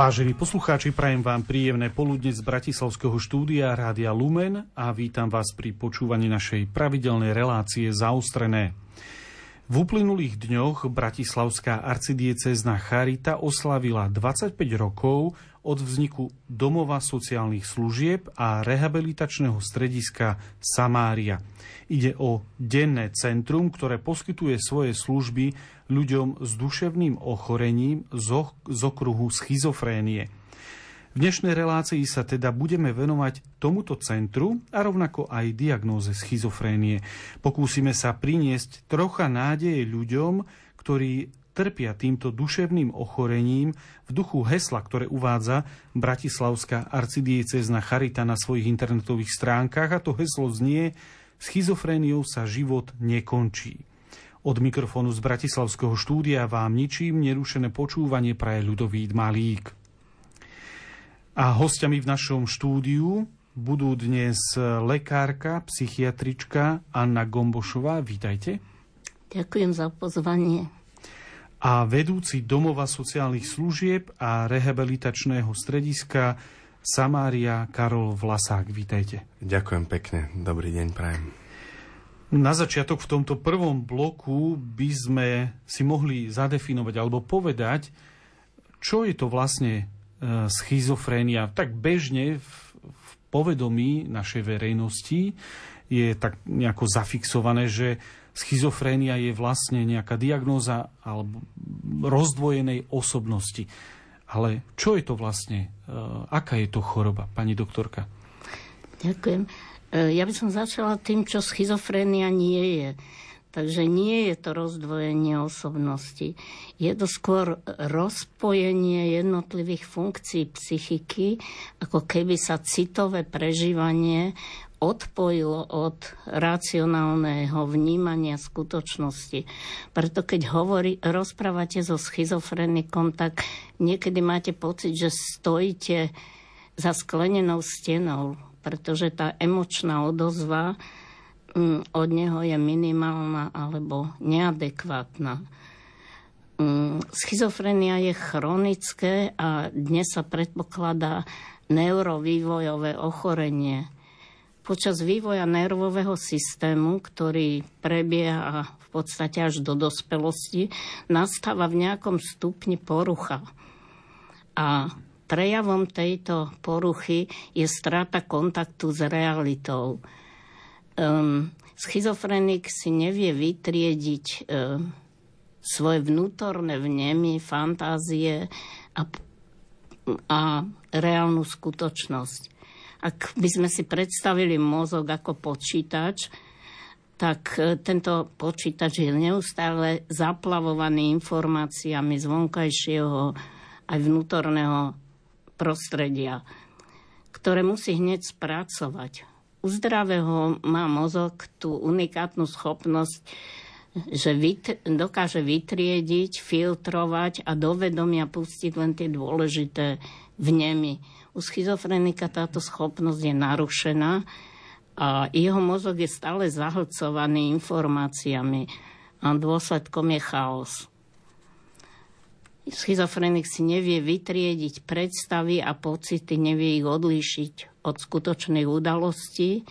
Vážení poslucháči, prajem vám príjemné poludne z Bratislavského štúdia Rádia Lumen a vítam vás pri počúvaní našej pravidelnej relácie Zaostrené. V uplynulých dňoch Bratislavská arcidiecezna Charita oslavila 25 rokov od vzniku Domova sociálnych služieb a rehabilitačného strediska Samária. Ide o denné centrum, ktoré poskytuje svoje služby ľuďom s duševným ochorením z okruhu schizofrénie. V dnešnej relácii sa teda budeme venovať tomuto centru a rovnako aj diagnóze schizofrénie. Pokúsime sa priniesť trocha nádeje ľuďom, ktorí trpia týmto duševným ochorením v duchu hesla, ktoré uvádza Bratislavská arcidiecezna Charita na svojich internetových stránkach a to heslo znie Schizofréniou sa život nekončí. Od mikrofónu z Bratislavského štúdia vám ničím nerušené počúvanie praje ľudový Malík. A hostiami v našom štúdiu budú dnes lekárka, psychiatrička Anna Gombošová. Vítajte. Ďakujem za pozvanie. A vedúci domova sociálnych služieb a rehabilitačného strediska Samária Karol Vlasák. Vítajte. Ďakujem pekne. Dobrý deň, prajem. Na začiatok v tomto prvom bloku by sme si mohli zadefinovať alebo povedať, čo je to vlastne E, schizofrénia tak bežne v, v povedomí našej verejnosti je tak nejako zafixované, že schizofrénia je vlastne nejaká diagnóza alebo rozdvojenej osobnosti. Ale čo je to vlastne? E, aká je to choroba, pani doktorka? Ďakujem. E, ja by som začala tým, čo schizofrénia nie je. Takže nie je to rozdvojenie osobnosti. Je to skôr rozpojenie jednotlivých funkcií psychiky, ako keby sa citové prežívanie odpojilo od racionálneho vnímania skutočnosti. Preto keď hovorí, rozprávate so schizofrenikom, tak niekedy máte pocit, že stojíte za sklenenou stenou, pretože tá emočná odozva Mm, od neho je minimálna alebo neadekvátna. Mm, schizofrenia je chronické a dnes sa predpokladá neurovývojové ochorenie. Počas vývoja nervového systému, ktorý prebieha v podstate až do dospelosti, nastáva v nejakom stupni porucha. A prejavom tejto poruchy je strata kontaktu s realitou um, schizofrenik si nevie vytriediť um, svoje vnútorné vnemy, fantázie a, a reálnu skutočnosť. Ak by sme si predstavili mozog ako počítač, tak e, tento počítač je neustále zaplavovaný informáciami z vonkajšieho aj vnútorného prostredia, ktoré musí hneď spracovať u zdravého má mozog tú unikátnu schopnosť, že vyt- dokáže vytriediť, filtrovať a do vedomia pustiť len tie dôležité vnemy. U schizofrenika táto schopnosť je narušená a jeho mozog je stále zahlcovaný informáciami a dôsledkom je chaos. Schizofrenik si nevie vytriediť predstavy a pocity, nevie ich odlíšiť od skutočných udalostí.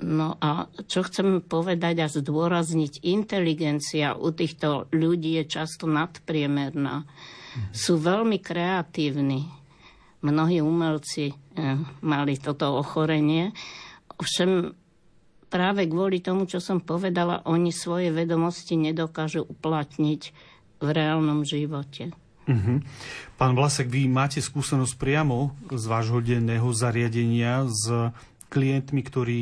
No a čo chcem povedať a zdôrazniť, inteligencia u týchto ľudí je často nadpriemerná. Sú veľmi kreatívni. Mnohí umelci eh, mali toto ochorenie. Ovšem práve kvôli tomu, čo som povedala, oni svoje vedomosti nedokážu uplatniť v reálnom živote. Uh-huh. Pán Vlasek, vy máte skúsenosť priamo z vášho denného zariadenia s klientmi, ktorí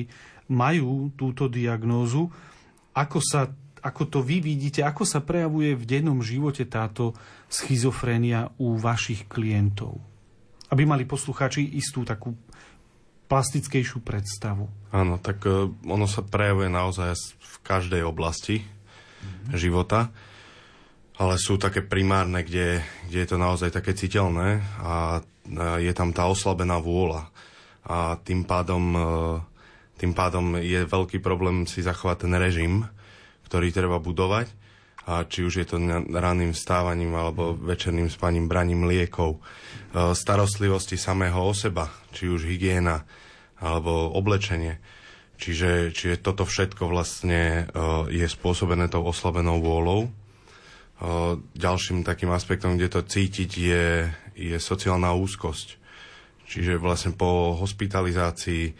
majú túto diagnózu. Ako, sa, ako to vy vidíte, ako sa prejavuje v dennom živote táto schizofrénia u vašich klientov? Aby mali poslucháči istú takú plastickejšiu predstavu. Áno, tak e, ono sa prejavuje naozaj v každej oblasti mm-hmm. života ale sú také primárne, kde, kde je to naozaj také citeľné a je tam tá oslabená vôľa. A tým pádom, e, tým pádom je veľký problém si zachovať ten režim, ktorý treba budovať a či už je to ranným vstávaním alebo večerným spaním, braním liekov, starostlivosti samého o seba, či už hygiena alebo oblečenie. Čiže, čiže toto všetko vlastne je spôsobené tou oslabenou vôľou. Ďalším takým aspektom, kde to cítiť, je, je sociálna úzkosť. Čiže vlastne po hospitalizácii,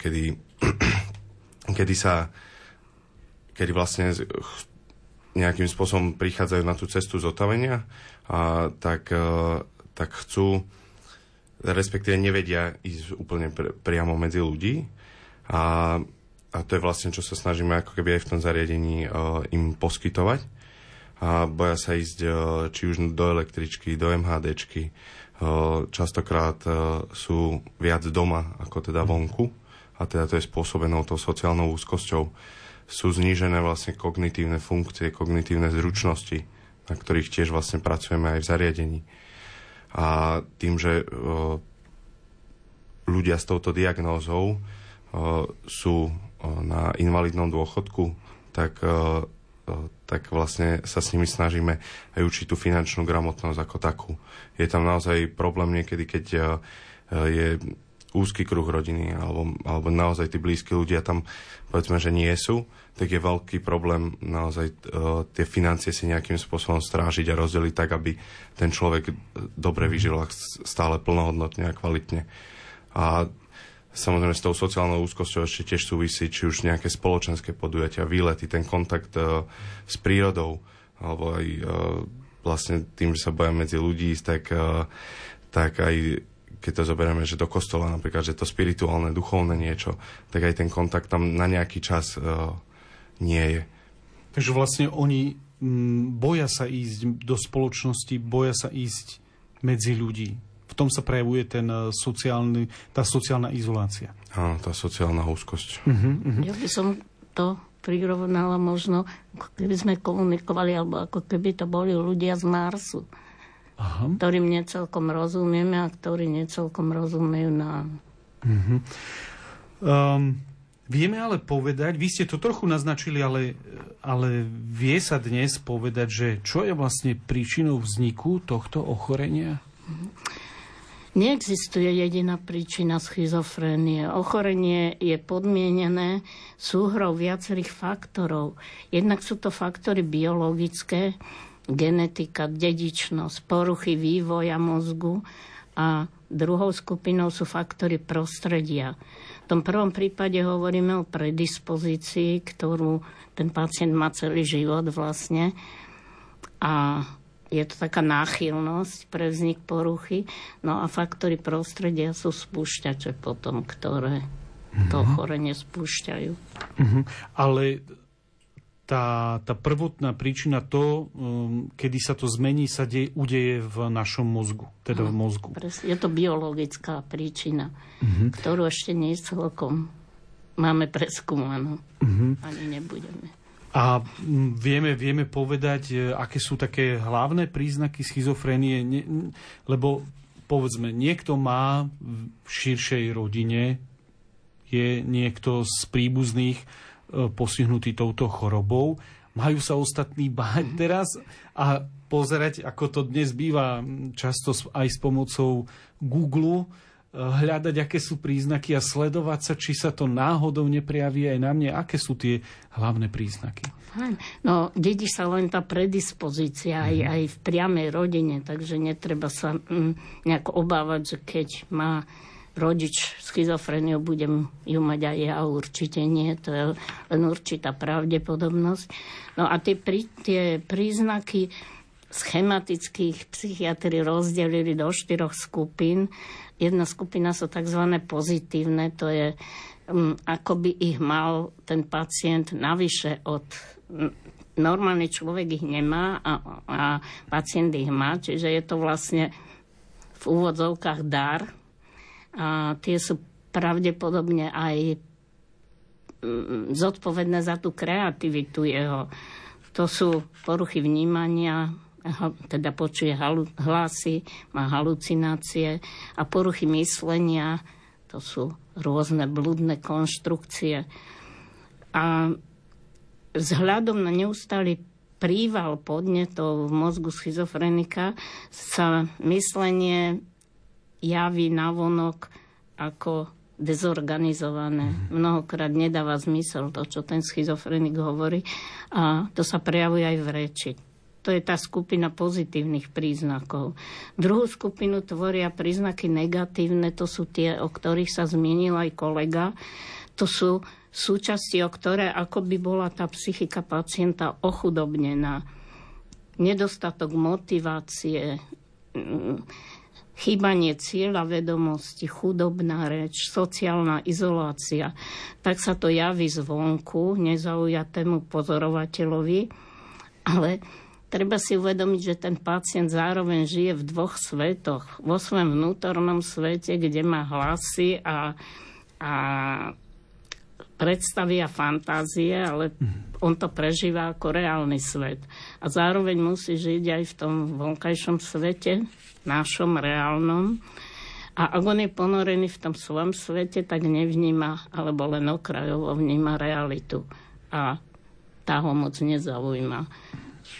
kedy, kedy sa kedy vlastne nejakým spôsobom prichádzajú na tú cestu zotavenia, a tak, e, tak chcú, respektíve nevedia ísť úplne pr- priamo medzi ľudí. A, a to je vlastne, čo sa snažíme ako keby aj v tom zariadení uh, im poskytovať. A boja sa ísť uh, či už do električky, do MHDčky. Častokrát sú viac doma ako teda vonku. A teda to je spôsobenou tou sociálnou úzkosťou sú znížené vlastne kognitívne funkcie, kognitívne zručnosti, na ktorých tiež vlastne pracujeme aj v zariadení. A tým, že o, ľudia s touto diagnózou o, sú o, na invalidnom dôchodku, tak, tak vlastne sa s nimi snažíme aj učiť tú finančnú gramotnosť ako takú. Je tam naozaj problém niekedy, keď je úzky kruh rodiny alebo, alebo naozaj tí blízki ľudia tam povedzme, že nie sú, tak je veľký problém naozaj uh, tie financie si nejakým spôsobom strážiť a rozdeliť tak, aby ten človek dobre vyžil a stále plnohodnotne a kvalitne. A samozrejme s tou sociálnou úzkosťou ešte tiež súvisí, či už nejaké spoločenské podujatia, výlety, ten kontakt uh, s prírodou, alebo aj uh, vlastne tým, že sa bojím medzi ľudí, tak, tak aj keď to zoberieme, že do kostola napríklad, že to spirituálne, duchovné niečo, tak aj ten kontakt tam na nejaký čas uh, nie je. Takže vlastne oni m, boja sa ísť do spoločnosti, boja sa ísť medzi ľudí. V tom sa prejavuje ten uh, sociálny, tá sociálna izolácia. Áno, tá sociálna úzkosť. Uh-huh, uh-huh. Ja by som to prirovnala možno, keby sme komunikovali, alebo ako keby to boli ľudia z Marsu. Aha. ktorým necelkom rozumieme a ktorí necelkom rozumejú nám. Uh-huh. Um, vieme ale povedať, vy ste to trochu naznačili, ale, ale vie sa dnes povedať, že čo je vlastne príčinou vzniku tohto ochorenia? Neexistuje jediná príčina schizofrénie. Ochorenie je podmienené súhrou viacerých faktorov. Jednak sú to faktory biologické, genetika, dedičnosť, poruchy vývoja mozgu a druhou skupinou sú faktory prostredia. V tom prvom prípade hovoríme o predispozícii, ktorú ten pacient má celý život vlastne a je to taká náchylnosť pre vznik poruchy. No a faktory prostredia sú spúšťače potom, ktoré to mhm. ochorenie spúšťajú. Mm-hmm. Ale tá, tá prvotná príčina, to, um, kedy sa to zmení, sa de, udeje v našom mozgu, teda v mozgu. Presne. Je to biologická príčina, uh-huh. ktorú ešte nie celkom máme preskúmanú. Uh-huh. Ani nebudeme. A vieme, vieme povedať, e, aké sú také hlavné príznaky schizofrénie, ne, lebo povedzme, niekto má v širšej rodine, je niekto z príbuzných, postihnutí touto chorobou. Majú sa ostatní báť mhm. teraz a pozerať, ako to dnes býva často aj s pomocou Google, e, hľadať, aké sú príznaky a sledovať sa, či sa to náhodou neprijaví aj na mne. Aké sú tie hlavné príznaky? No, dedí sa len tá predispozícia aj, mhm. aj v priamej rodine, takže netreba sa mm, nejako obávať, že keď má rodič schizofreniu, budem ju mať aj ja, určite nie, to je len určitá pravdepodobnosť. No a tie, prí, tie príznaky schematických psychiatri rozdelili do štyroch skupín. Jedna skupina sú tzv. pozitívne, to je um, ako by ich mal ten pacient navyše od normálny človek ich nemá a, a pacient ich má, čiže je to vlastne v úvodzovkách dar, a tie sú pravdepodobne aj mm, zodpovedné za tú kreativitu jeho. To sú poruchy vnímania, teda počuje hlasy, má halucinácie a poruchy myslenia, to sú rôzne blúdne konštrukcie. A vzhľadom na neustály príval podnetov v mozgu schizofrenika sa myslenie javí navonok ako dezorganizované. Mm. Mnohokrát nedáva zmysel to, čo ten schizofrenik hovorí a to sa prejavuje aj v reči. To je tá skupina pozitívnych príznakov. Druhú skupinu tvoria príznaky negatívne, to sú tie, o ktorých sa zmienil aj kolega. To sú súčasti, o ktoré ako by bola tá psychika pacienta ochudobnená. Nedostatok motivácie, chýbanie cieľa vedomosti, chudobná reč, sociálna izolácia, tak sa to javí zvonku nezaujatému pozorovateľovi, ale treba si uvedomiť, že ten pacient zároveň žije v dvoch svetoch. Vo svojom vnútornom svete, kde má hlasy a, a predstavy a fantázie, ale on to prežíva ako reálny svet. A zároveň musí žiť aj v tom vonkajšom svete, našom reálnom. A ak on je ponorený v tom svojom svete, tak nevníma, alebo len okrajovo vníma realitu. A tá ho moc nezaujíma.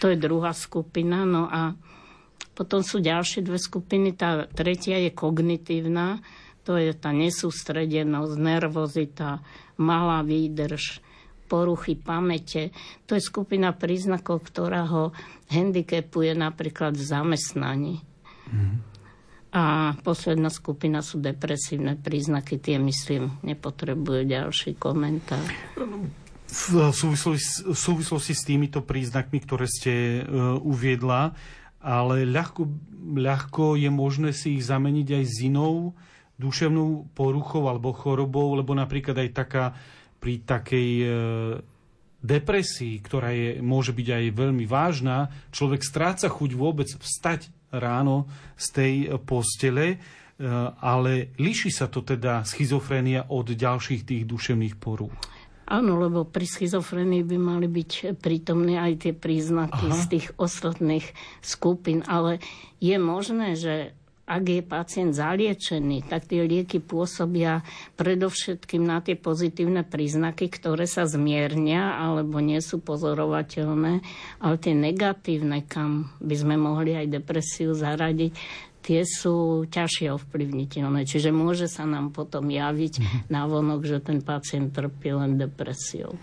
To je druhá skupina. No a potom sú ďalšie dve skupiny. Tá tretia je kognitívna. To je tá nesústredenosť, nervozita, malá výdrž, poruchy pamäte. To je skupina príznakov, ktorá ho handicapuje napríklad v zamestnaní. Mm. A posledná skupina sú depresívne príznaky, tie myslím, nepotrebujú ďalší komentár. V súvislosti, súvislosti s týmito príznakmi, ktoré ste uh, uviedla, ale ľahko, ľahko je možné si ich zameniť aj s inou duševnou poruchou alebo chorobou, lebo napríklad aj taká pri takej e, depresii, ktorá je, môže byť aj veľmi vážna, človek stráca chuť vôbec vstať ráno z tej postele, e, ale líši sa to teda schizofrénia od ďalších tých duševných porúch. Áno, lebo pri schizofrenii by mali byť prítomné aj tie príznaky Aha. z tých ostatných skupín, ale je možné, že ak je pacient zaliečený, tak tie lieky pôsobia predovšetkým na tie pozitívne príznaky, ktoré sa zmiernia alebo nie sú pozorovateľné, ale tie negatívne, kam by sme mohli aj depresiu zaradiť, tie sú ťažšie ovplyvniteľné. Čiže môže sa nám potom javiť mm-hmm. návonok, že ten pacient trpí len depresiou.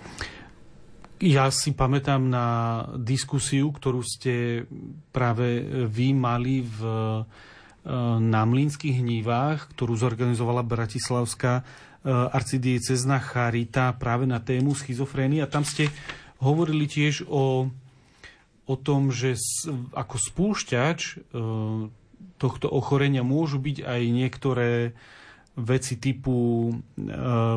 Ja si pamätám na diskusiu, ktorú ste práve vy mali v na mlínskych hnívách, ktorú zorganizovala Bratislavská e, arcidiecezna Charita práve na tému schizofrénie. A tam ste hovorili tiež o, o tom, že ako spúšťač e, tohto ochorenia môžu byť aj niektoré veci typu e,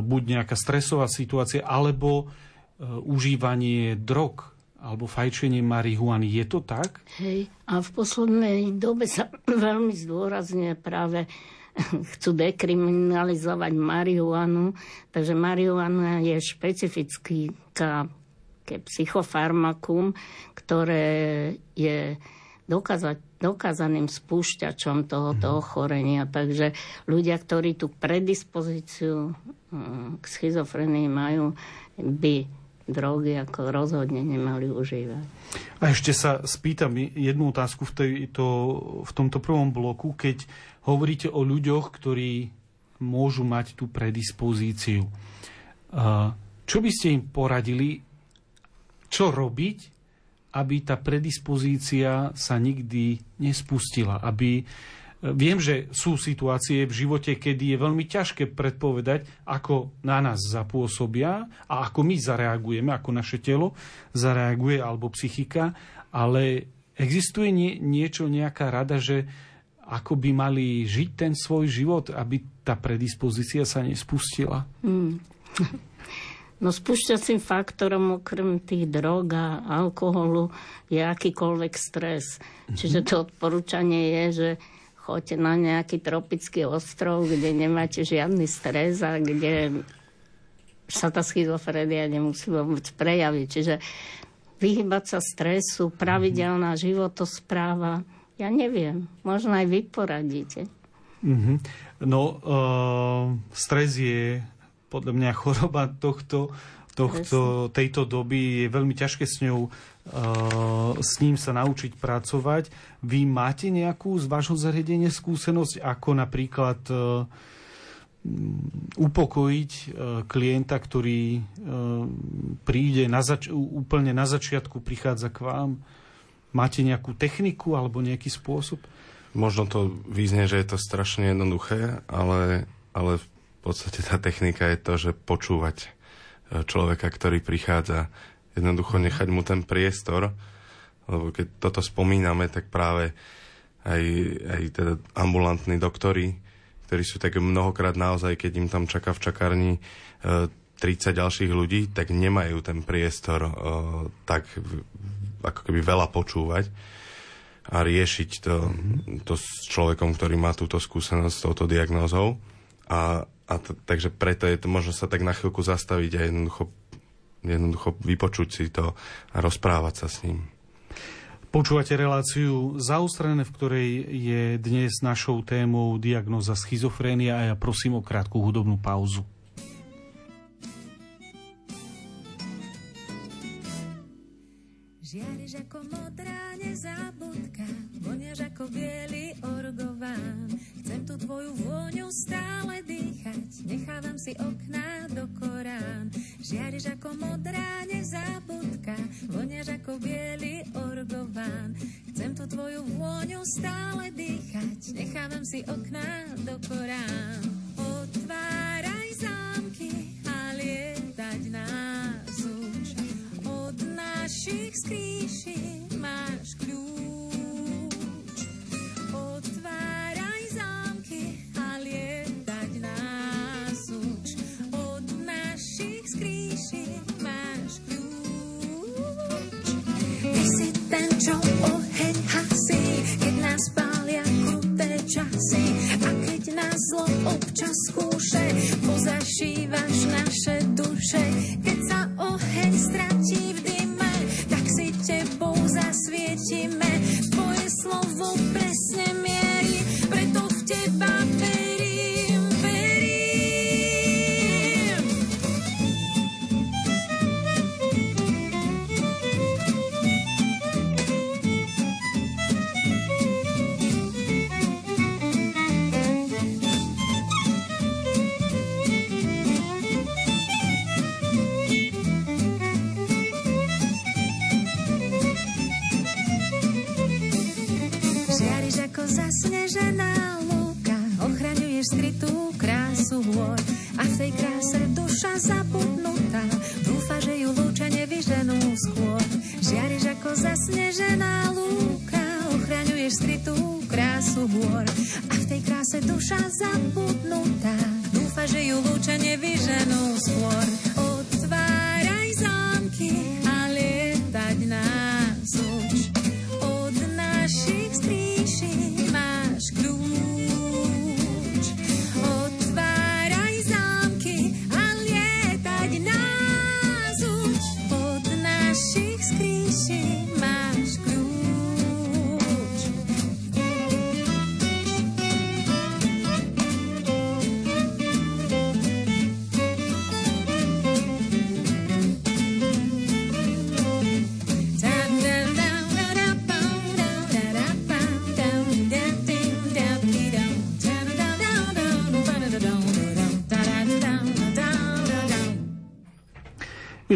buď nejaká stresová situácia, alebo užívanie drog alebo fajčenie marihuany. Je to tak? Hej. A v poslednej dobe sa veľmi zdôrazne práve chcú dekriminalizovať marihuanu. Takže marihuana je špecifická psychofarmakum, ktoré je dokázať, dokázaným spúšťačom tohoto mhm. ochorenia. Takže ľudia, ktorí tú predispozíciu hm, k schizofrenii majú, by drogy ako rozhodne nemali užívať. A ešte sa spýtam jednu otázku v, tejto, v tomto prvom bloku, keď hovoríte o ľuďoch, ktorí môžu mať tú predispozíciu. Čo by ste im poradili, čo robiť, aby tá predispozícia sa nikdy nespustila, aby Viem, že sú situácie v živote, kedy je veľmi ťažké predpovedať, ako na nás zapôsobia a ako my zareagujeme, ako naše telo zareaguje alebo psychika, ale existuje nie, niečo, nejaká rada, že ako by mali žiť ten svoj život, aby tá predispozícia sa nespustila? Hmm. No spúšťacím faktorom okrem tých drog a alkoholu je akýkoľvek stres. Čiže to odporúčanie je, že choďte na nejaký tropický ostrov, kde nemáte žiadny stres a kde sa tá schizofrenia nemusí vôbec prejaviť. Čiže vyhybať sa stresu, pravidelná životospráva, ja neviem, možno aj vy poradíte. Mm-hmm. No, uh, stres je podľa mňa choroba tohto, tohto, tejto doby. Je veľmi ťažké s ňou s ním sa naučiť pracovať. Vy máte nejakú z vášho zariadenia skúsenosť, ako napríklad upokojiť klienta, ktorý príde na zač- úplne na začiatku, prichádza k vám? Máte nejakú techniku alebo nejaký spôsob? Možno to vyznie, že je to strašne jednoduché, ale, ale v podstate tá technika je to, že počúvať e, človeka, ktorý prichádza, jednoducho nechať mu ten priestor, lebo keď toto spomíname, tak práve aj, aj teda ambulantní doktori, ktorí sú tak mnohokrát naozaj, keď im tam čaká v čakárni 30 e, ďalších ľudí, tak nemajú ten priestor uh, tak ako keby veľa počúvať a riešiť to, to s človekom, ktorý má túto skúsenosť s touto diagnózou. A, a t- takže preto je to možno sa tak na chvíľku zastaviť a jednoducho, jednoducho vypočuť si to a rozprávať sa s ním. Počúvate reláciu zaustrené, v ktorej je dnes našou témou diagnoza schizofrénia a ja prosím o krátku hudobnú pauzu. Žiariš ako modrá nezábudka, voniaš ako biely orgován. Chcem tu tvoju vôňu stále nechávam si okná do Korán. Žiariš ako modrá nezábudka, voniaš ako biely orgován. Chcem tu tvoju vôňu stále dýchať, nechávam si okná do Korán. Otváraj zámky a lietať nás už od našich skríši máš kľúč.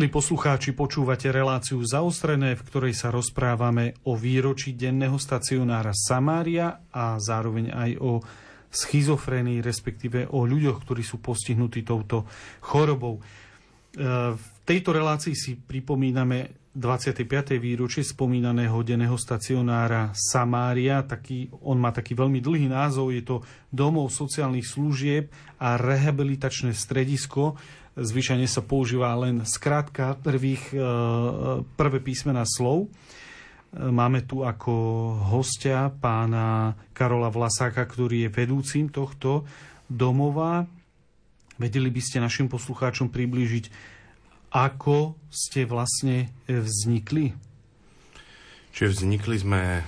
Milí poslucháči, počúvate reláciu zaostrené, v ktorej sa rozprávame o výročí denného stacionára Samária a zároveň aj o schizofrénii, respektíve o ľuďoch, ktorí sú postihnutí touto chorobou. E, V tejto relácii si pripomíname 25. výročie spomínaného denného stacionára Samária. Taký, on má taký veľmi dlhý názov, je to domov sociálnych služieb a rehabilitačné stredisko. Zvyčajne sa používa len skrátka prvých, e, prvé písmená slov. E, Máme tu ako hostia pána Karola Vlasáka, ktorý je vedúcim tohto domova. Vedeli by ste našim poslucháčom priblížiť, ako ste vlastne vznikli? Čiže vznikli sme e,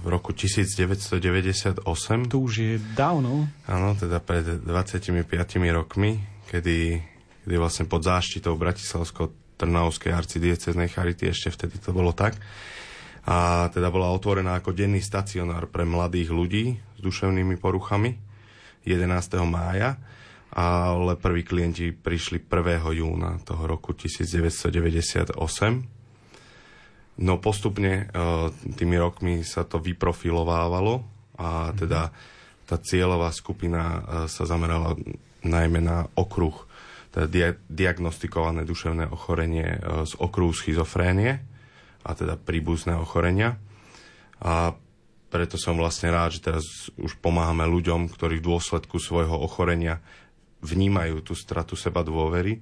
v roku 1998. To už je dávno. Áno, teda pred 25 rokmi, kedy, kedy vlastne pod záštitou Bratislavského Trnavskej arcidieceznej charity, ešte vtedy to bolo tak. A teda bola otvorená ako denný stacionár pre mladých ľudí s duševnými poruchami 11. mája, ale prví klienti prišli 1. júna toho roku 1998. No postupne tými rokmi sa to vyprofilovávalo a teda tá cieľová skupina sa zamerala najmä na okruh, teda dia- diagnostikované duševné ochorenie e, z okruhu schizofrénie, a teda príbuzné ochorenia. A preto som vlastne rád, že teraz už pomáhame ľuďom, ktorí v dôsledku svojho ochorenia vnímajú tú stratu seba dôvery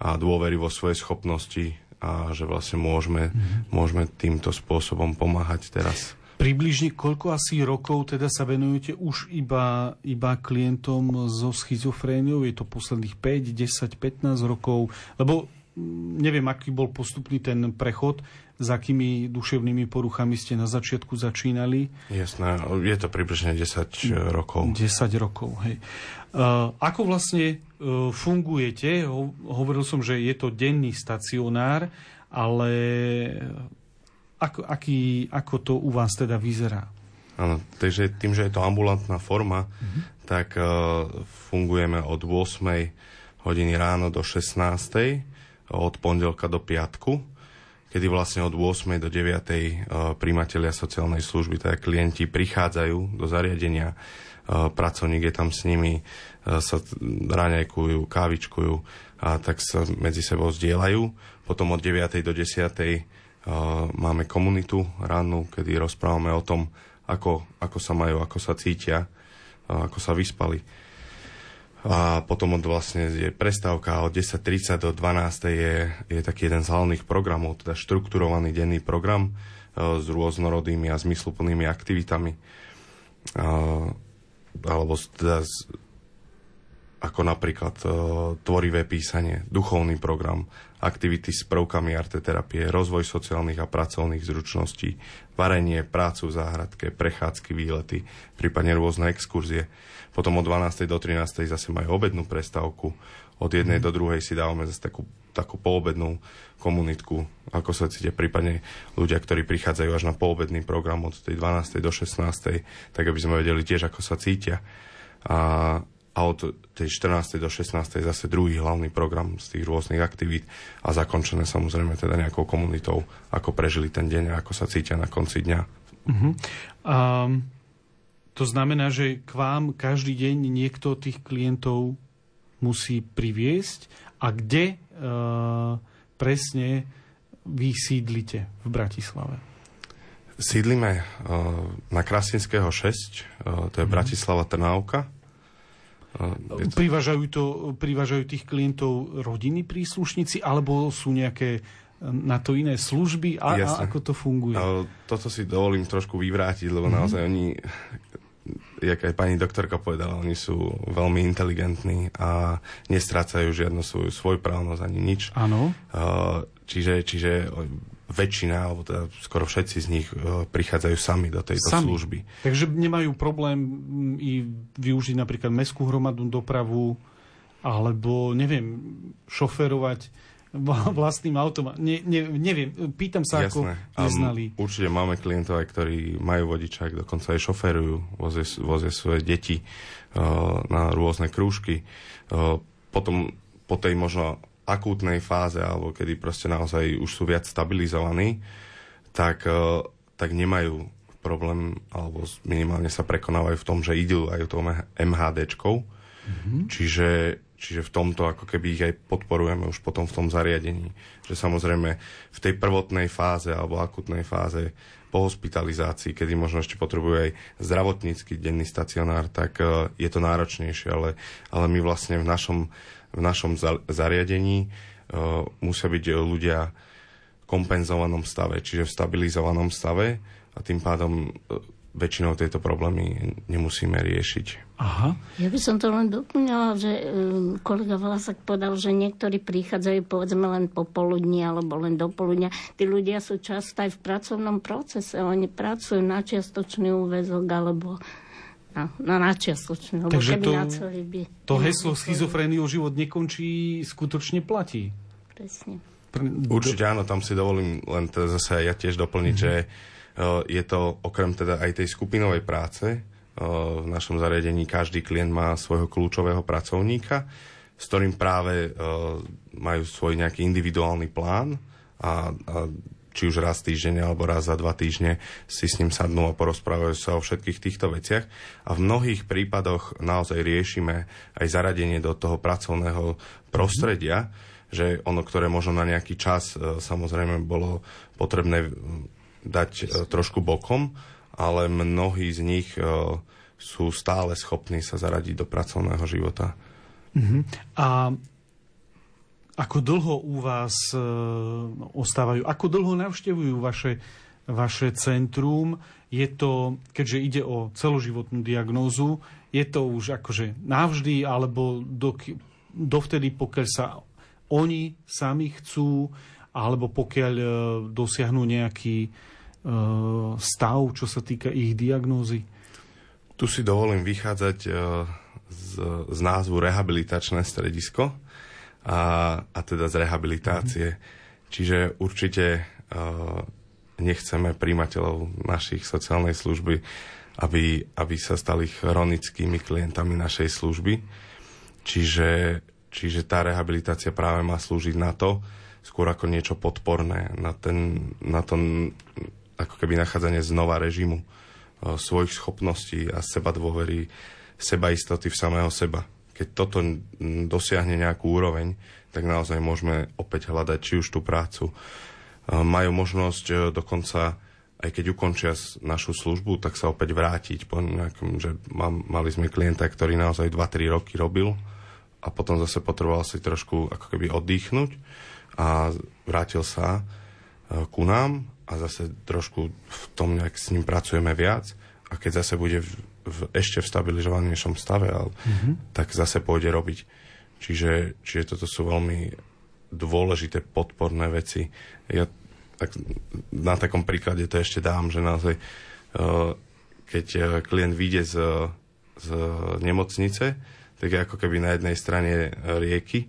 a dôvery vo svoje schopnosti a že vlastne môžeme, mm-hmm. môžeme týmto spôsobom pomáhať teraz. Približne koľko asi rokov teda sa venujete už iba, iba klientom so schizofréniou? Je to posledných 5, 10, 15 rokov? Lebo mm, neviem, aký bol postupný ten prechod, s akými duševnými poruchami ste na začiatku začínali. Jasné, je to približne 10 rokov. 10 rokov, hej. Uh, ako vlastne uh, fungujete? Ho, hovoril som, že je to denný stacionár, ale ako, aký, ako to u vás teda vyzerá? Áno, takže tým, že je to ambulantná forma, mm-hmm. tak uh, fungujeme od 8 hodiny ráno do 16. od pondelka do piatku, kedy vlastne od 8 do 9. Uh, príjmatelia sociálnej služby, teda klienti prichádzajú do zariadenia, uh, pracovník je tam s nimi, uh, sa raňajkujú, kávičkujú a tak sa medzi sebou zdieľajú. Potom od 9. do 10 máme komunitu ránu, kedy rozprávame o tom, ako, ako sa majú, ako sa cítia, ako sa vyspali. A potom od vlastne je prestávka od 10.30 do 12.00 je, je taký jeden z hlavných programov, teda štrukturovaný denný program s rôznorodými a zmysluplnými aktivitami. alebo teda ako napríklad tvorivé písanie, duchovný program, aktivity s prvkami arteterapie, rozvoj sociálnych a pracovných zručností, varenie, prácu v záhradke, prechádzky, výlety, prípadne rôzne exkurzie. Potom od 12. do 13. zase majú obednú prestávku. Od jednej mm. do druhej si dávame zase takú, takú poobednú komunitku, ako sa cítia prípadne ľudia, ktorí prichádzajú až na poobedný program od tej 12. do 16. tak aby sme vedeli tiež, ako sa cítia. A a od tej 14. do 16. zase druhý hlavný program z tých rôznych aktivít a zakončené samozrejme teda nejakou komunitou, ako prežili ten deň a ako sa cítia na konci dňa. Uh-huh. Um, to znamená, že k vám každý deň niekto tých klientov musí priviesť a kde uh, presne vy sídlite v Bratislave? Sídlime uh, na Krasinského 6, uh, to je uh-huh. Bratislava Trnávka Privážajú, to, privážajú tých klientov rodiny príslušníci, alebo sú nejaké na to iné služby a, a ako to funguje? A toto si dovolím trošku vyvrátiť, lebo mm-hmm. naozaj oni, jak aj pani doktorka povedala, oni sú veľmi inteligentní a nestrácajú žiadnu svoju svojprávnosť ani nič. Áno. Čiže, čiže väčšina, alebo teda skoro všetci z nich e, prichádzajú sami do tejto sami. služby. Takže nemajú problém i využiť napríklad mestskú hromadnú dopravu, alebo neviem, šoferovať vlastným autom. Ne, ne, neviem, pýtam sa, Jasné. ako neznali. Um, určite máme klientov, ktorí majú vodičák, dokonca aj šoferujú, vozia, vozia svoje deti uh, na rôzne krúžky. Uh, potom po tej možno akútnej fáze, alebo kedy proste naozaj už sú viac stabilizovaní, tak, e, tak nemajú problém, alebo minimálne sa prekonávajú v tom, že idú aj tou MHDčkou. Mm-hmm. Čiže, čiže v tomto ako keby ich aj podporujeme už potom v tom zariadení. Že samozrejme v tej prvotnej fáze alebo akutnej fáze po hospitalizácii, kedy možno ešte potrebujú aj zdravotnícky denný stacionár, tak uh, je to náročnejšie, ale, ale my vlastne v našom v našom zariadení e, musia byť ľudia v kompenzovanom stave, čiže v stabilizovanom stave a tým pádom e, väčšinou tieto problémy nemusíme riešiť. Aha. Ja by som to len doplňala, že um, kolega Vlasak povedal, že niektorí prichádzajú povedzme len popoludní alebo len do poludnia. Tí ľudia sú často aj v pracovnom procese. Oni pracujú na čiastočný úvezok alebo No, na, na čiastočne, lebo Takže keby to, na celý by... To heslo schizofréniou život nekončí skutočne platí. Presne. Určite áno, tam si dovolím len teda zase ja tiež doplniť, mm-hmm. že je to okrem teda aj tej skupinovej práce, v našom zariadení každý klient má svojho kľúčového pracovníka, s ktorým práve majú svoj nejaký individuálny plán a, a či už raz týždeň alebo raz za dva týždne si s ním sadnú a porozprávajú sa o všetkých týchto veciach. A v mnohých prípadoch naozaj riešime aj zaradenie do toho pracovného prostredia, že ono, ktoré možno na nejaký čas e, samozrejme bolo potrebné dať e, trošku bokom, ale mnohí z nich e, sú stále schopní sa zaradiť do pracovného života. Mm-hmm. A ako dlho u vás e, ostávajú? Ako dlho navštevujú vaše, vaše centrum? Je to, keďže ide o celoživotnú diagnózu, je to už akože navždy, alebo do, dovtedy, pokiaľ sa oni sami chcú, alebo pokiaľ e, dosiahnu nejaký e, stav, čo sa týka ich diagnózy? Tu si dovolím vychádzať e, z, z názvu rehabilitačné stredisko a, a teda z rehabilitácie. Mm-hmm. Čiže určite uh, nechceme príjmateľov našich sociálnej služby, aby, aby sa stali chronickými klientami našej služby. Čiže, čiže tá rehabilitácia práve má slúžiť na to, skôr ako niečo podporné, na, ten, na to ako keby nachádzanie znova režimu uh, svojich schopností a seba dôvery, seba istoty v samého seba keď toto dosiahne nejakú úroveň, tak naozaj môžeme opäť hľadať či už tú prácu. Majú možnosť e, dokonca, aj keď ukončia našu službu, tak sa opäť vrátiť po nejakom, že mali sme klienta, ktorý naozaj 2-3 roky robil a potom zase potreboval si trošku ako keby oddychnúť a vrátil sa e, ku nám a zase trošku v tom nejak s ním pracujeme viac a keď zase bude v, ešte v stabilizovanejšom stave, ale, mm-hmm. tak zase pôjde robiť. Čiže, čiže toto sú veľmi dôležité podporné veci. Ja tak, na takom príklade to ešte dám, že naozaj uh, keď uh, klient vyjde z, z nemocnice, tak je ako keby na jednej strane rieky,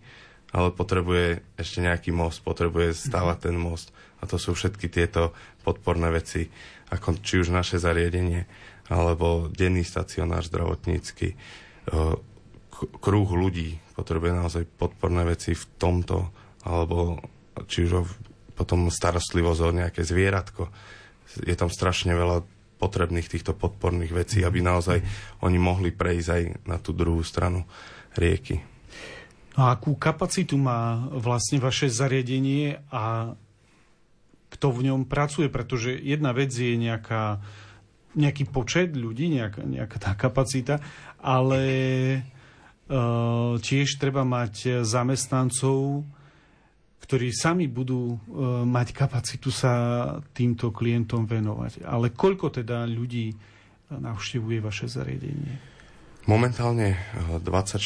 ale potrebuje ešte nejaký most, potrebuje stávať mm-hmm. ten most. A to sú všetky tieto podporné veci, ako či už naše zariadenie, alebo denný stacionár zdravotnícky, e, kruh ľudí potrebuje naozaj podporné veci v tomto, alebo či už potom starostlivosť o nejaké zvieratko. Je tam strašne veľa potrebných týchto podporných vecí, aby naozaj oni mohli prejsť aj na tú druhú stranu rieky. No a akú kapacitu má vlastne vaše zariadenie a kto v ňom pracuje? Pretože jedna vec je nejaká nejaký počet ľudí, nejaká, nejaká tá kapacita, ale uh, tiež treba mať zamestnancov, ktorí sami budú uh, mať kapacitu sa týmto klientom venovať. Ale koľko teda ľudí navštevuje vaše zariadenie? Momentálne 24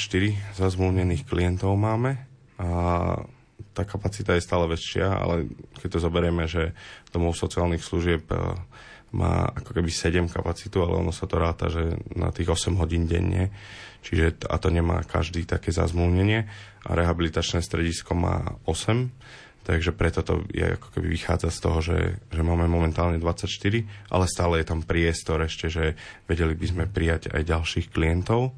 zazmluvnených klientov máme a tá kapacita je stále väčšia, ale keď to zoberieme, že domov sociálnych služieb má ako keby 7 kapacitu, ale ono sa to ráta, že na tých 8 hodín denne, čiže a to nemá každý také zazmluvnenie a rehabilitačné stredisko má 8, takže preto to je ako keby vychádza z toho, že, že máme momentálne 24, ale stále je tam priestor ešte, že vedeli by sme prijať aj ďalších klientov.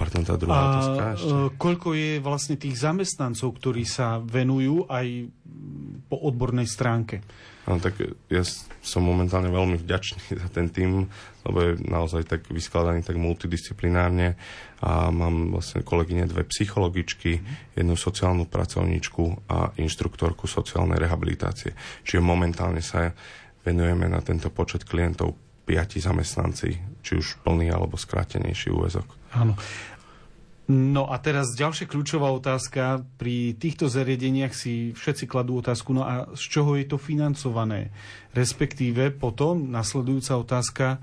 Pardon, tá druhá a otázka ešte. E, koľko je vlastne tých zamestnancov, ktorí sa venujú aj po odbornej stránke? No, tak ja som momentálne veľmi vďačný za ten tým, lebo je naozaj tak vyskladaný tak multidisciplinárne a mám vlastne kolegyne dve psychologičky, jednu sociálnu pracovníčku a inštruktorku sociálnej rehabilitácie. Čiže momentálne sa venujeme na tento počet klientov piati zamestnanci, či už plný alebo skrátenejší úvezok. Áno. No a teraz ďalšia kľúčová otázka. Pri týchto zariadeniach si všetci kladú otázku, no a z čoho je to financované? Respektíve potom nasledujúca otázka, e,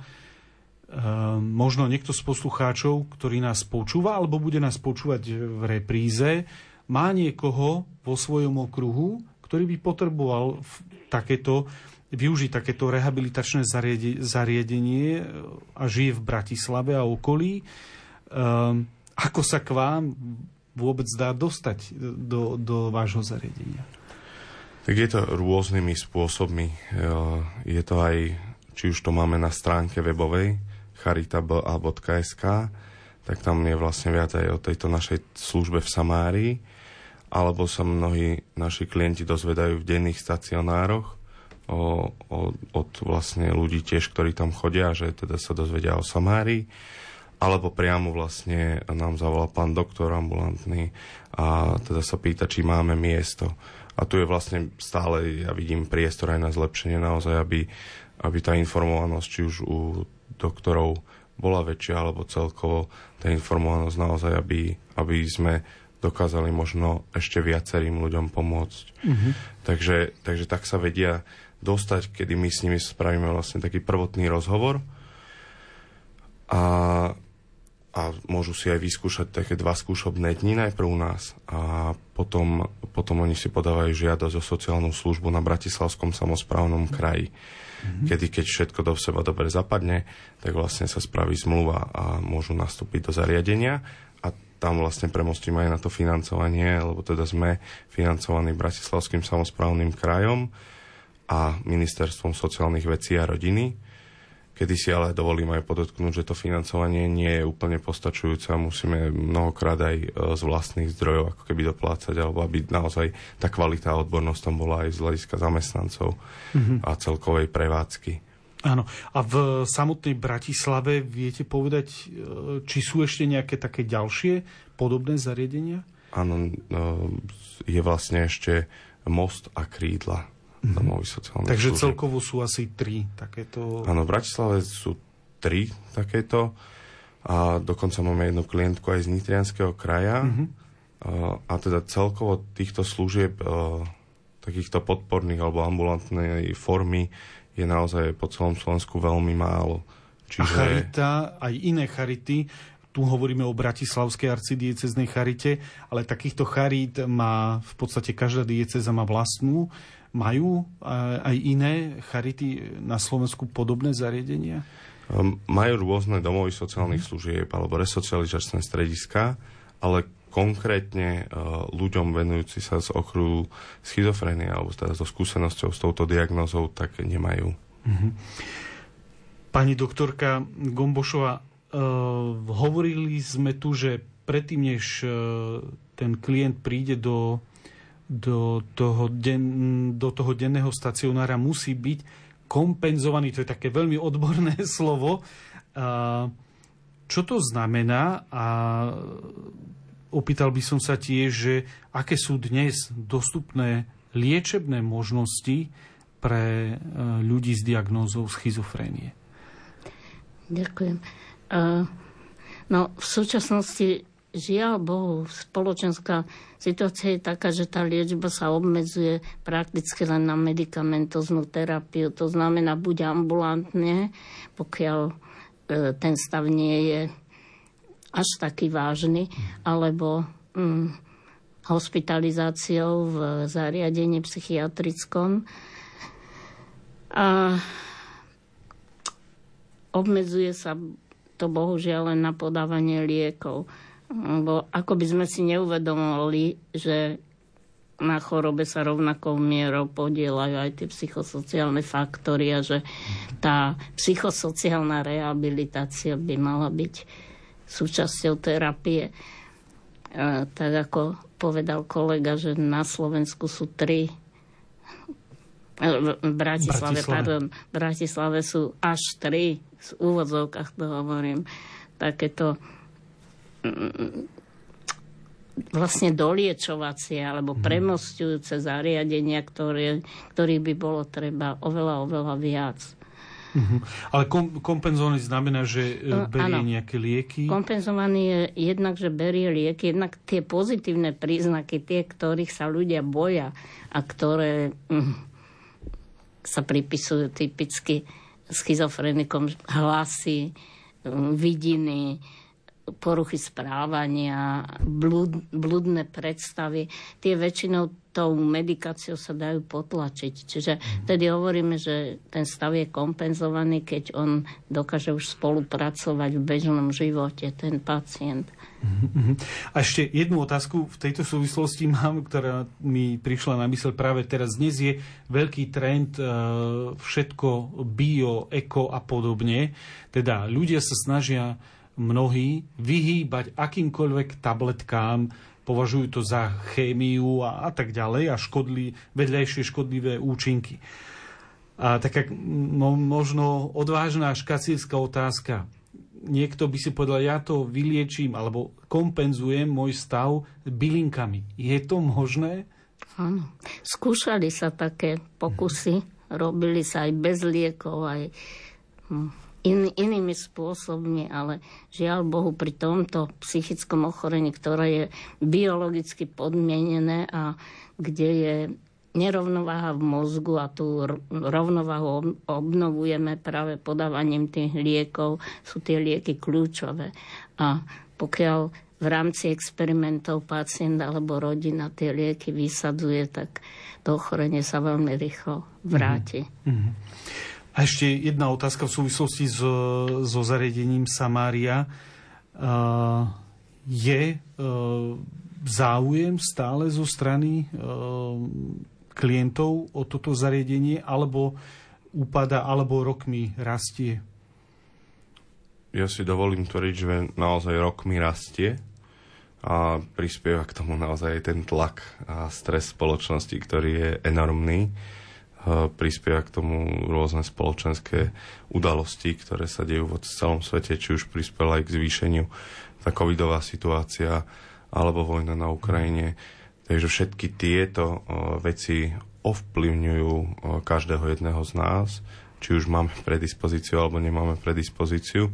možno niekto z poslucháčov, ktorý nás počúva, alebo bude nás počúvať v repríze, má niekoho vo svojom okruhu, ktorý by potreboval takéto, využiť takéto rehabilitačné zariadenie a žije v Bratislave a okolí. E, ako sa k vám vôbec dá dostať do, do vášho zariadenia? Tak je to rôznymi spôsobmi. Je to aj, či už to máme na stránke webovej charita.ba.sk, tak tam je vlastne viac aj o tejto našej službe v Samárii, alebo sa mnohí naši klienti dozvedajú v denných stacionároch o, o, od vlastne ľudí tiež, ktorí tam chodia, že teda sa dozvedia o Samárii, alebo priamo vlastne nám zavolal pán doktor ambulantný a teda sa pýta, či máme miesto. A tu je vlastne stále, ja vidím priestor aj na zlepšenie naozaj, aby, aby tá informovanosť, či už u doktorov bola väčšia, alebo celkovo tá informovanosť naozaj, aby, aby sme dokázali možno ešte viacerým ľuďom pomôcť. Mm-hmm. Takže, takže tak sa vedia dostať, kedy my s nimi spravíme vlastne taký prvotný rozhovor a, a môžu si aj vyskúšať také dva skúšobné dni najprv u nás a potom, potom oni si podávajú žiadosť o sociálnu službu na Bratislavskom samozprávnom kraji. Mm-hmm. Kedy, keď všetko do seba dobre zapadne, tak vlastne sa spraví zmluva a môžu nastúpiť do zariadenia a tam vlastne premostíme aj na to financovanie, lebo teda sme financovaní Bratislavským samozprávnym krajom a Ministerstvom sociálnych vecí a rodiny Kedy si ale dovolím aj podotknúť, že to financovanie nie je úplne postačujúce a musíme mnohokrát aj e, z vlastných zdrojov ako keby doplácať, alebo aby naozaj tá kvalita a odbornosť tam bola aj z hľadiska zamestnancov mm-hmm. a celkovej prevádzky. Áno. A v samotnej Bratislave viete povedať, e, či sú ešte nejaké také ďalšie podobné zariadenia? Áno, e, je vlastne ešte most a krídla domovy sociálnych Takže služieb. celkovo sú asi tri takéto... Áno, v Bratislave sú tri takéto a dokonca máme jednu klientku aj z Nitrianského kraja mm-hmm. a, a teda celkovo týchto služieb a, takýchto podporných alebo ambulantnej formy je naozaj po celom Slovensku veľmi málo. Čiže... A charita, aj iné charity, tu hovoríme o Bratislavskej arcidieceznej charite, ale takýchto charít má v podstate každá dieceza má vlastnú. Majú aj iné charity na Slovensku podobné zariadenia? Um, majú rôzne domovy sociálnych mm. služieb alebo resocializačné strediska, ale konkrétne uh, ľuďom venujúci sa z okruhu schizofrenie alebo teda so skúsenosťou s touto diagnózou, tak nemajú. Mm-hmm. Pani doktorka Gombošova, uh, hovorili sme tu, že predtým, než uh, ten klient príde do do toho, den, do toho denného stacionára musí byť kompenzovaný, to je také veľmi odborné slovo. Čo to znamená? A opýtal by som sa tiež, že aké sú dnes dostupné liečebné možnosti pre e, ľudí s diagnózou schizofrénie. Ďakujem. No, v súčasnosti žiaľ Bohu, spoločenská situácia je taká, že tá liečba sa obmedzuje prakticky len na medicamentoznú terapiu. To znamená buď ambulantne, pokiaľ e, ten stav nie je až taký vážny, alebo mm, hospitalizáciou v zariadení psychiatrickom. A obmedzuje sa to bohužiaľ len na podávanie liekov. Lebo ako by sme si neuvedomili, že na chorobe sa rovnakou mierou podielajú aj tie psychosociálne faktory a že tá psychosociálna rehabilitácia by mala byť súčasťou terapie. E, tak ako povedal kolega, že na Slovensku sú tri e, v Bratislave, Bratislave. pardon, v Bratislave sú až tri, v úvodzovkách to hovorím, takéto vlastne doliečovacie alebo mhm. premostujúce zariadenia, ktoré, ktorých by bolo treba oveľa, oveľa viac. Uh-huh. Ale kom, kompenzovaný znamená, že e, no, berie ano. nejaké lieky? Kompenzovaný je jednak, že berie lieky, jednak tie pozitívne príznaky, tie, ktorých sa ľudia boja a ktoré uh, sa pripisujú typicky schizofrenikom hlasy, uh, vidiny, poruchy správania, blúd, blúdne predstavy, tie väčšinou tou medikáciou sa dajú potlačiť. Čiže vtedy hovoríme, že ten stav je kompenzovaný, keď on dokáže už spolupracovať v bežnom živote, ten pacient. A ešte jednu otázku v tejto súvislosti mám, ktorá mi prišla na mysel práve teraz. Dnes je veľký trend e, všetko bio, eko a podobne. Teda ľudia sa snažia mnohí vyhýbať akýmkoľvek tabletkám, považujú to za chémiu a, a tak ďalej a škodli, vedľajšie škodlivé účinky. A taká možno odvážna škacírska otázka. Niekto by si povedal, ja to vyliečím alebo kompenzujem môj stav bylinkami. Je to možné? Áno. Skúšali sa také pokusy, robili sa aj bez liekov, aj hm, in, inými spôsobmi, ale žiaľ Bohu pri tomto psychickom ochorení, ktoré je biologicky podmienené a kde je nerovnováha v mozgu a tú rovnováhu obnovujeme práve podávaním tých liekov. Sú tie lieky kľúčové. A pokiaľ v rámci experimentov pacient alebo rodina tie lieky vysadzuje, tak to ochorenie sa veľmi rýchlo vráti. Mm-hmm. A ešte jedna otázka v súvislosti so, so zariadením Samária. Uh, je uh, záujem stále zo strany uh, klientov o toto zariadenie, alebo upada, alebo rokmi rastie? Ja si dovolím tvrdiť, že naozaj rokmi rastie a prispieva k tomu naozaj ten tlak a stres spoločnosti, ktorý je enormný prispieva k tomu rôzne spoločenské udalosti, ktoré sa dejú v celom svete, či už prispela aj k zvýšeniu tá covidová situácia alebo vojna na Ukrajine. Takže všetky tieto veci ovplyvňujú každého jedného z nás, či už máme predispozíciu alebo nemáme predispozíciu.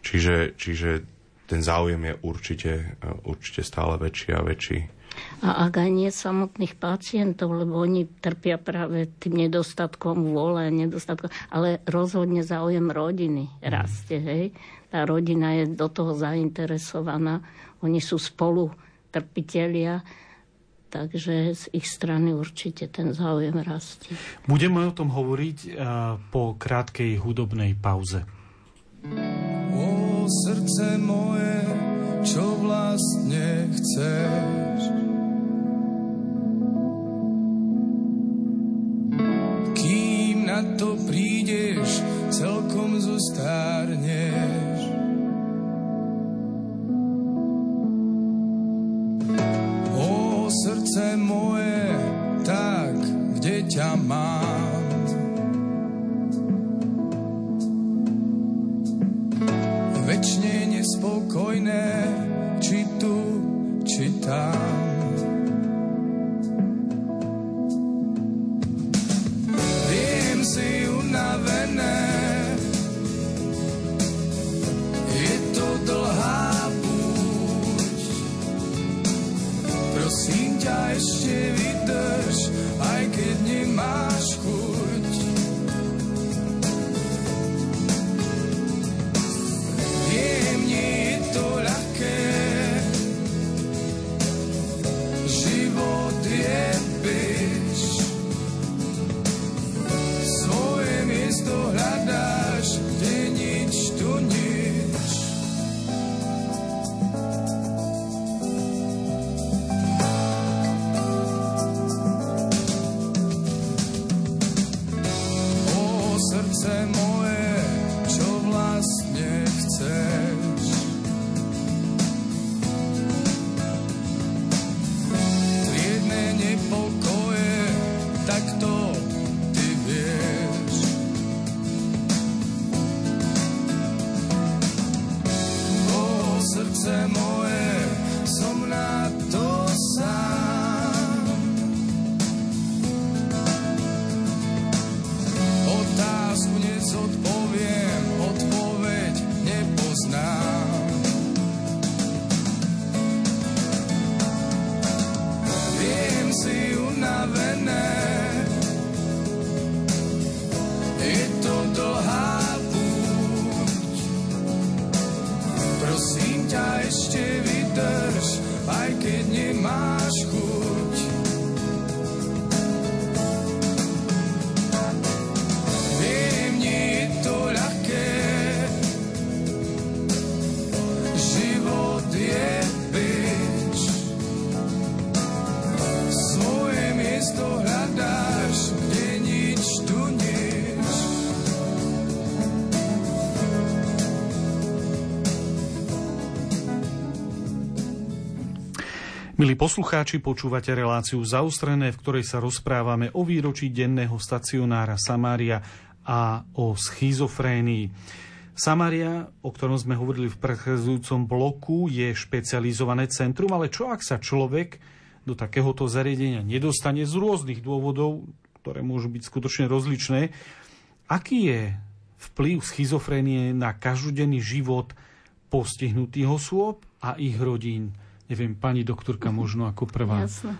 Čiže, čiže ten záujem je určite, určite stále väčší a väčší. A ak aj nie samotných pacientov, lebo oni trpia práve tým nedostatkom vôle, nedostatkom, ale rozhodne záujem rodiny rastie. Hej? Tá rodina je do toho zainteresovaná, oni sú spolu trpitelia, takže z ich strany určite ten záujem rastie. Budeme o tom hovoriť po krátkej hudobnej pauze. O srdce moje, čo vlastne chceš? Milí poslucháči, počúvate reláciu Zaustrené, v ktorej sa rozprávame o výročí denného stacionára Samária a o schizofrénii. Samária, o ktorom sme hovorili v prechádzajúcom bloku, je špecializované centrum, ale čo ak sa človek do takéhoto zariadenia nedostane z rôznych dôvodov, ktoré môžu byť skutočne rozličné, aký je vplyv schizofrénie na každodenný život postihnutých osôb a ich rodín? Neviem, pani doktorka možno ako prvá. Jasne.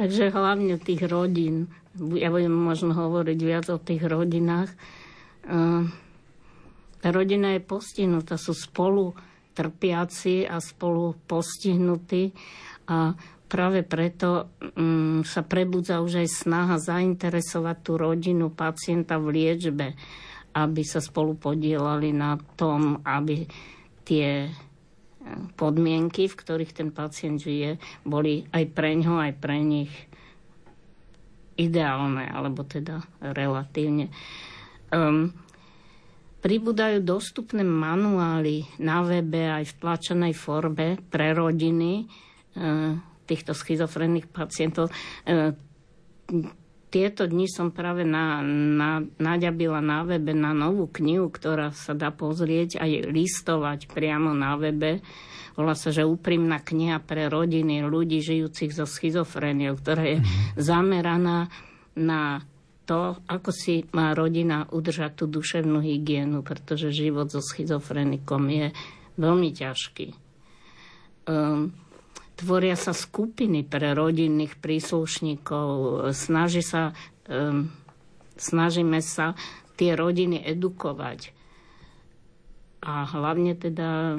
Takže hlavne tých rodín. Ja budem možno hovoriť viac o tých rodinách. Tá rodina je postihnutá, sú spolu trpiaci a spolu postihnutí a práve preto um, sa prebudza už aj snaha zainteresovať tú rodinu pacienta v liečbe, aby sa spolu podielali na tom, aby tie podmienky, v ktorých ten pacient žije, boli aj pre ňo, aj pre nich ideálne, alebo teda relatívne. Um, pribúdajú dostupné manuály na webe aj v tlačenej forme pre rodiny uh, týchto schizofrenných pacientov. Uh, tieto dni som práve na, na, naďabila na webe na novú knihu, ktorá sa dá pozrieť aj listovať priamo na webe. Volá sa, že úprimná kniha pre rodiny ľudí žijúcich so schizofréniou, ktorá je mm-hmm. zameraná na to, ako si má rodina udržať tú duševnú hygienu, pretože život so schizofrenikom je veľmi ťažký. Um, Tvoria sa skupiny pre rodinných príslušníkov. Snaží sa, snažíme sa tie rodiny edukovať. A hlavne teda,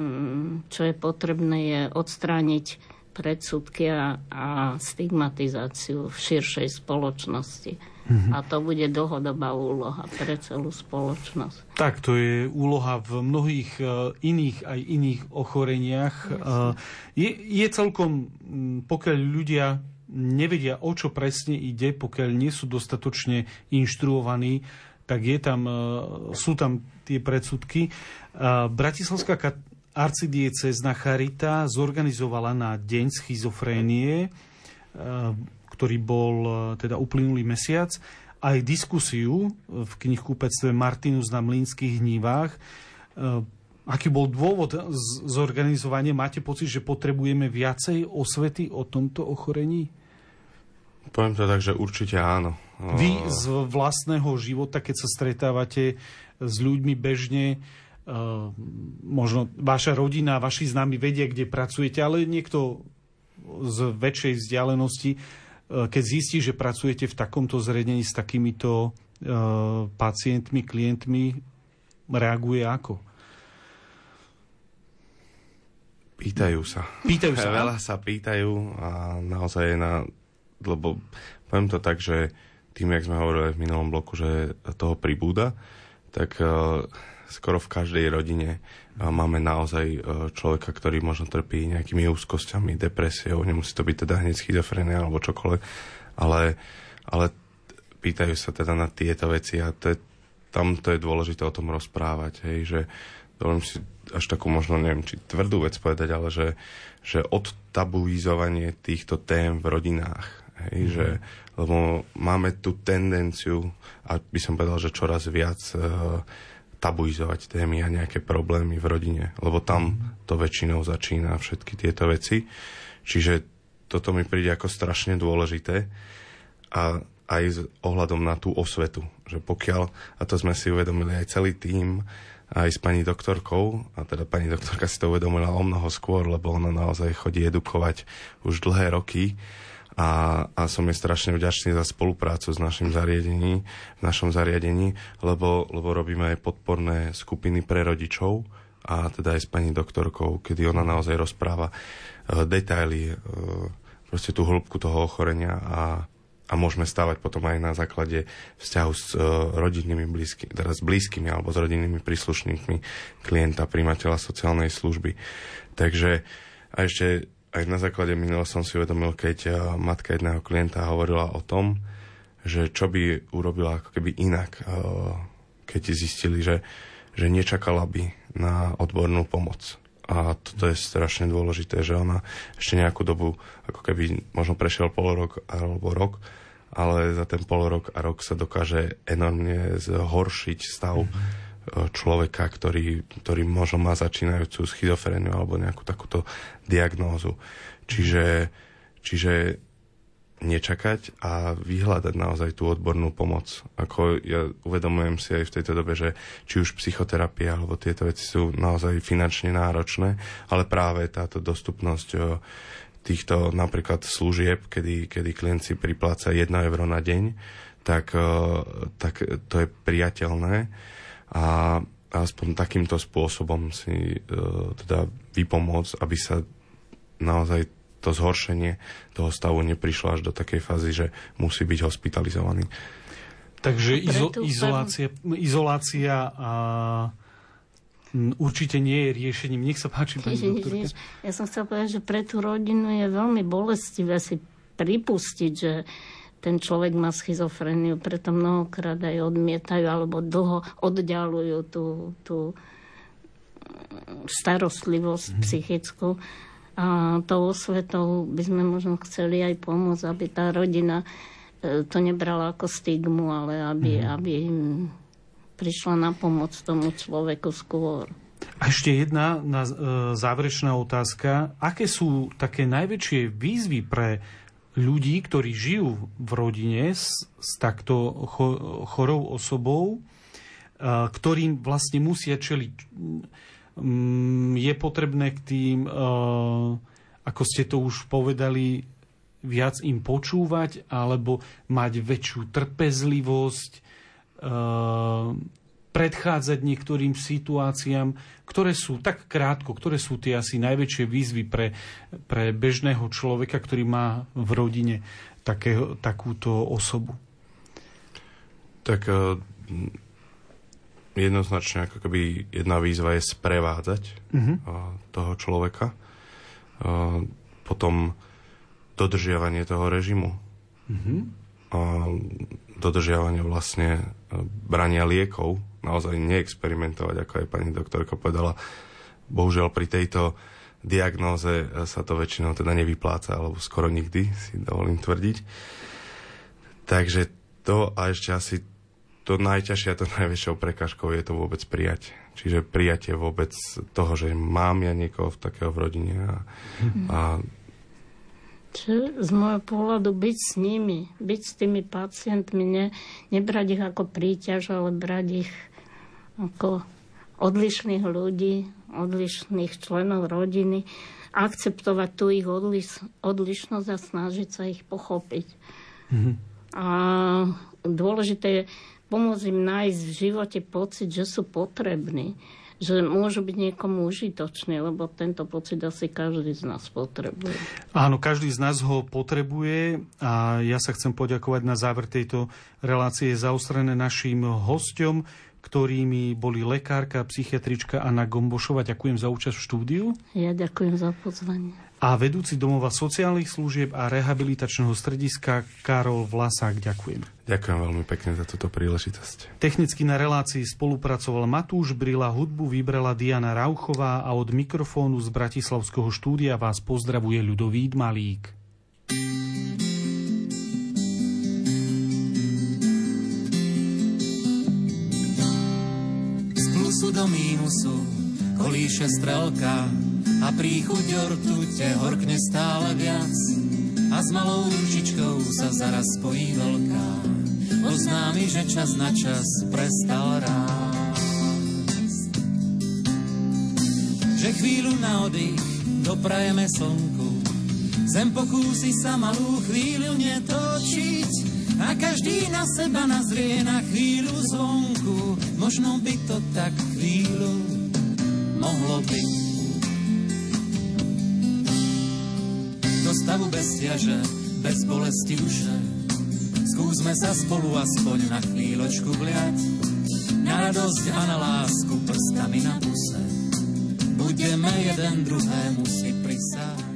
čo je potrebné, je odstrániť predsudky a, a stigmatizáciu v širšej spoločnosti. Mm-hmm. A to bude dlhodobá úloha pre celú spoločnosť. Tak, to je úloha v mnohých uh, iných aj iných ochoreniach. Uh, je, je celkom, pokiaľ ľudia nevedia, o čo presne ide, pokiaľ nie sú dostatočne inštruovaní, tak je tam, uh, sú tam tie predsudky. Bratislavská arcidiecezna Charita zorganizovala na Deň schizofrénie ktorý bol e, teda uplynulý mesiac, aj diskusiu v knihkupectve Martinus na Mlínskych hnívách. E, aký bol dôvod zorganizovania? Máte pocit, že potrebujeme viacej osvety o tomto ochorení? Poviem to tak, že určite áno. Vy z vlastného života, keď sa stretávate s ľuďmi bežne, e, možno vaša rodina, vaši známi vedia, kde pracujete, ale niekto z väčšej vzdialenosti E, keď zistí, že pracujete v takomto zredení s takýmito e, pacientmi, klientmi, reaguje ako? Pýtajú sa. Pýtajú sa. Veľa sa pýtajú a naozaj na... Lebo poviem to tak, že tým, jak sme hovorili v minulom bloku, že toho pribúda, tak uh, skoro v každej rodine máme naozaj e, človeka, ktorý možno trpí nejakými úzkosťami, depresiou, nemusí to byť teda hneď schizofrenia alebo čokoľvek, ale, ale pýtajú sa teda na tieto veci a to je, tam to je dôležité o tom rozprávať, hej, že dovolím si až takú možno, neviem, či tvrdú vec povedať, ale že, že odtabuizovanie týchto tém v rodinách, hej, mm. že, lebo máme tú tendenciu, a by som povedal, že čoraz viac uh, tabuizovať témy a nejaké problémy v rodine, lebo tam to väčšinou začína všetky tieto veci. Čiže toto mi príde ako strašne dôležité a aj s ohľadom na tú osvetu, že pokiaľ, a to sme si uvedomili aj celý tým, aj s pani doktorkou, a teda pani doktorka si to uvedomila o mnoho skôr, lebo ona naozaj chodí edukovať už dlhé roky, a, a som je strašne vďačný za spoluprácu s našim zariadení, v našom zariadení, lebo, lebo robíme aj podporné skupiny pre rodičov a teda aj s pani doktorkou, kedy ona naozaj rozpráva uh, detaily, uh, proste tú hĺbku toho ochorenia a, a môžeme stávať potom aj na základe vzťahu s uh, rodinnými blízky, teda s blízkymi alebo s rodinnými príslušníkmi klienta, primateľa sociálnej služby. Takže a ešte aj na základe minulého som si uvedomil, keď eh, matka jedného klienta hovorila o tom, že čo by urobila ako keby inak, eh, keď zistili, že, že nečakala by na odbornú pomoc. A toto je strašne dôležité, že ona ešte nejakú dobu, ako keby možno prešiel pol rok alebo rok, ale za ten pol rok a rok sa dokáže enormne zhoršiť stav mm-hmm. Človeka, ktorý, ktorý možno má začínajúcu schizofréniu alebo nejakú takúto diagnózu. Čiže, čiže nečakať a vyhľadať naozaj tú odbornú pomoc. Ako ja uvedomujem si aj v tejto dobe, že či už psychoterapia alebo tieto veci sú naozaj finančne náročné, ale práve táto dostupnosť týchto napríklad služieb, kedy, kedy klient si pripláca 1 euro na deň, tak, tak to je priateľné a aspoň takýmto spôsobom si teda vypomôcť, aby sa naozaj to zhoršenie toho stavu neprišlo až do takej fázy, že musí byť hospitalizovaný. Takže izo, izolácia, izolácia a určite nie je riešením. Nech sa páči, pani doktorka. Ja som chcel povedať, že pre tú rodinu je veľmi bolestivé si pripustiť, že ten človek má schizofreniu, preto mnohokrát aj odmietajú alebo dlho oddialujú tú, tú starostlivosť mm. psychickú. A tou osvetou by sme možno chceli aj pomôcť, aby tá rodina e, to nebrala ako stigmu, ale aby, mm. aby prišla na pomoc tomu človeku skôr. A ešte jedna na, e, záverečná otázka. Aké sú také najväčšie výzvy pre ľudí, ktorí žijú v rodine s, s takto cho, chorou osobou, e, ktorým vlastne musia čeliť. Mm, je potrebné k tým, eh, ako ste to už povedali, viac im počúvať alebo mať väčšiu trpezlivosť, eh, predchádzať niektorým situáciám, ktoré sú tak krátko, ktoré sú tie asi najväčšie výzvy pre, pre bežného človeka, ktorý má v rodine takého, takúto osobu. Tak eh, jednoznačne ako keby jedna výzva je sprevádzať uh-huh. toho človeka. Potom dodržiavanie toho režimu. Uh-huh. Dodržiavanie vlastne brania liekov. Naozaj neexperimentovať, ako aj pani doktorka povedala. Bohužiaľ pri tejto diagnóze sa to väčšinou teda nevypláca, alebo skoro nikdy, si dovolím tvrdiť. Takže to a ešte asi to najťažšie a to najväčšou prekážkou je to vôbec prijať. Čiže prijatie vôbec toho, že mám ja niekoho v takého v rodine. A, mm. a... Čiže z môjho pohľadu byť s nimi, byť s tými pacientmi, ne, nebrať ich ako príťaž, ale brať ich ako odlišných ľudí, odlišných členov rodiny, akceptovať tú ich odliš, odlišnosť a snažiť sa ich pochopiť. Mm-hmm. A dôležité je pomôcť im nájsť v živote pocit, že sú potrební, že môžu byť niekomu užitoční, lebo tento pocit asi každý z nás potrebuje. Áno, každý z nás ho potrebuje a ja sa chcem poďakovať na záver tejto relácie zaostrené našim hostom, ktorými boli lekárka, psychiatrička Anna Gombošova. Ďakujem za účasť v štúdiu. Ja ďakujem za pozvanie. A vedúci domova sociálnych služieb a rehabilitačného strediska Karol Vlasák. Ďakujem. Ďakujem veľmi pekne za túto príležitosť. Technicky na relácii spolupracoval Matúš Brila, hudbu vybrala Diana Rauchová a od mikrofónu z Bratislavského štúdia vás pozdravuje ľudový Malík. Plusu do mínusu kolíše strelka a príchuť ortute horkne stále viac a s malou ručičkou sa zaraz spojí veľká. Oznámi, že čas na čas prestal rásť. Že chvíľu na oddych doprajeme slnku, zem pokúsi sa malú chvíľu netočiť a každý na seba nazrie na chvíľu zvonku. Možno by to tak chvíľu mohlo byť. do stavu bez ťaže, bez bolesti duše. Skúsme sa spolu aspoň na chvíľočku vliať, na radosť a na lásku prstami na puse. Budeme jeden druhému si prisáť.